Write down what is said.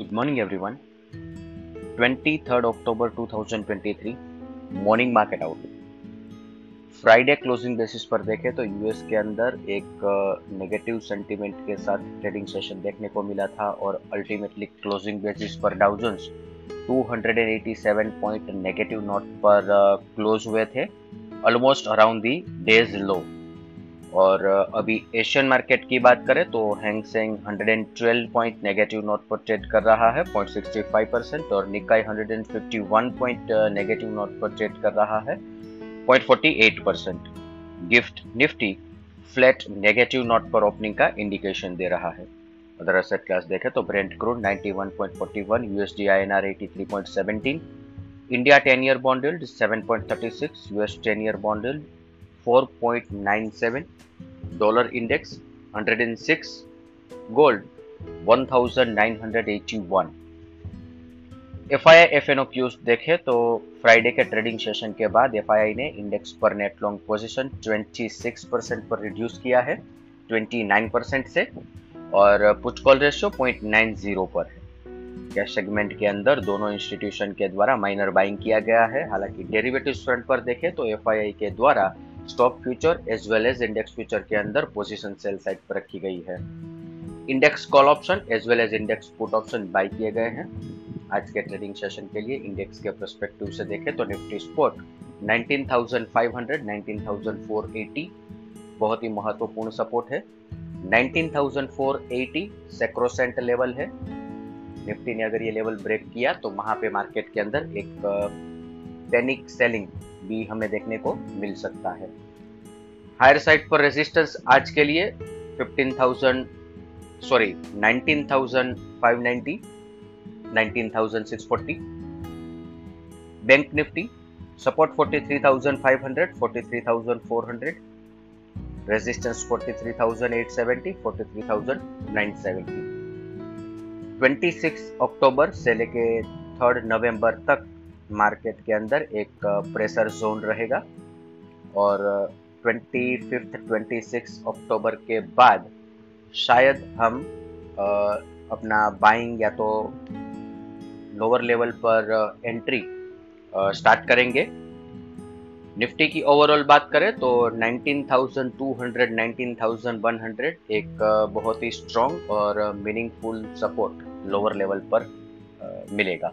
Good morning everyone 23rd October 2023 morning market outlook Friday closing basis पर देखें तो US के अंदर एक नेगेटिव सेंटीमेंट के साथ ट्रेडिंग सेशन देखने को मिला था और अल्टीमेटली क्लोजिंग बेसिस पर Dow Jones 287 point negative note पर क्लोज हुए थे almost around the day's low और अभी एशियन मार्केट की बात करें तो Hang Seng 112 point negative note पर ट्रेड कर रहा है 0.65 परसेंट और निकाई 151 पॉइंट नेगेटिव नोट पर ट्रेड कर रहा है 0.48 percent GIFT Nifty flat negative note पर ओपनिंग का इंडिकेशन दे रहा है। अदर एसेट क्लास देखें तो Brent crude 91.41 USD INR 83.17 India 10 year bond yield 7.36 US 10 year bond yield 4.97 dollar index 106 gold 1981 F I I F N O cues देखे तो Friday के ट्रेडिंग सेशन के बाद एफ़ आई आई ने इंडेक्स पर net long position 26 percent पर reduce किया है 29 परसेंट से, और पुट कॉल रेशियो 0.90 पर है। कैश सेगमेंट के अंदर दोनों इंस्टीट्यूशन के द्वारा माइनर बाइंग किया गया है? हालाँकि डेरिवेटिव फ्रंट पर देखें तो एफ़ के द्वारा stock future as well as index future के अंदर पोजीशन सेल साइड पर रखी गई है। Index call option as well as index put option buy किए गए हैं। आज के ट्रेडिंग सेशन के लिए इंडेक्स के परस्पेक्टिव से देखें तो निफ्टी स्पोर्ट 19,500 19,480 बहुत ही महत्वपूर्ण सपोर्ट है। 19,480 सेक्रोसेंट लेवल है। निफ्टी ने अगर ये लेवल ब्रेक किया तो वहाँ पे मार्केट के अंदर एक पैनिक सेलिंग भी हमें देखने को मिल सकता है। हायर साइड पर रेजिस्टेंस आज के लिए 15,000 sorry 19,590 19,640 bank Nifty support 43,500 43,400 resistance 43,870 43,970 26 October से लेके थर्ड नवंबर तक मार्केट के अंदर एक प्रेशर जोन रहेगा। और twenty fifth twenty six October के बाद शायद हम अपना बाइंग या तो लोअर लेवल पर एंट्री स्टार्ट करेंगे। निफ्टी की ओवरऑल बात करें तो 19,200 19,100 एक बहुत ही स्ट्रॉन्ग और मीनिंगफुल सपोर्ट लोअर लेवल पर मिलेगा।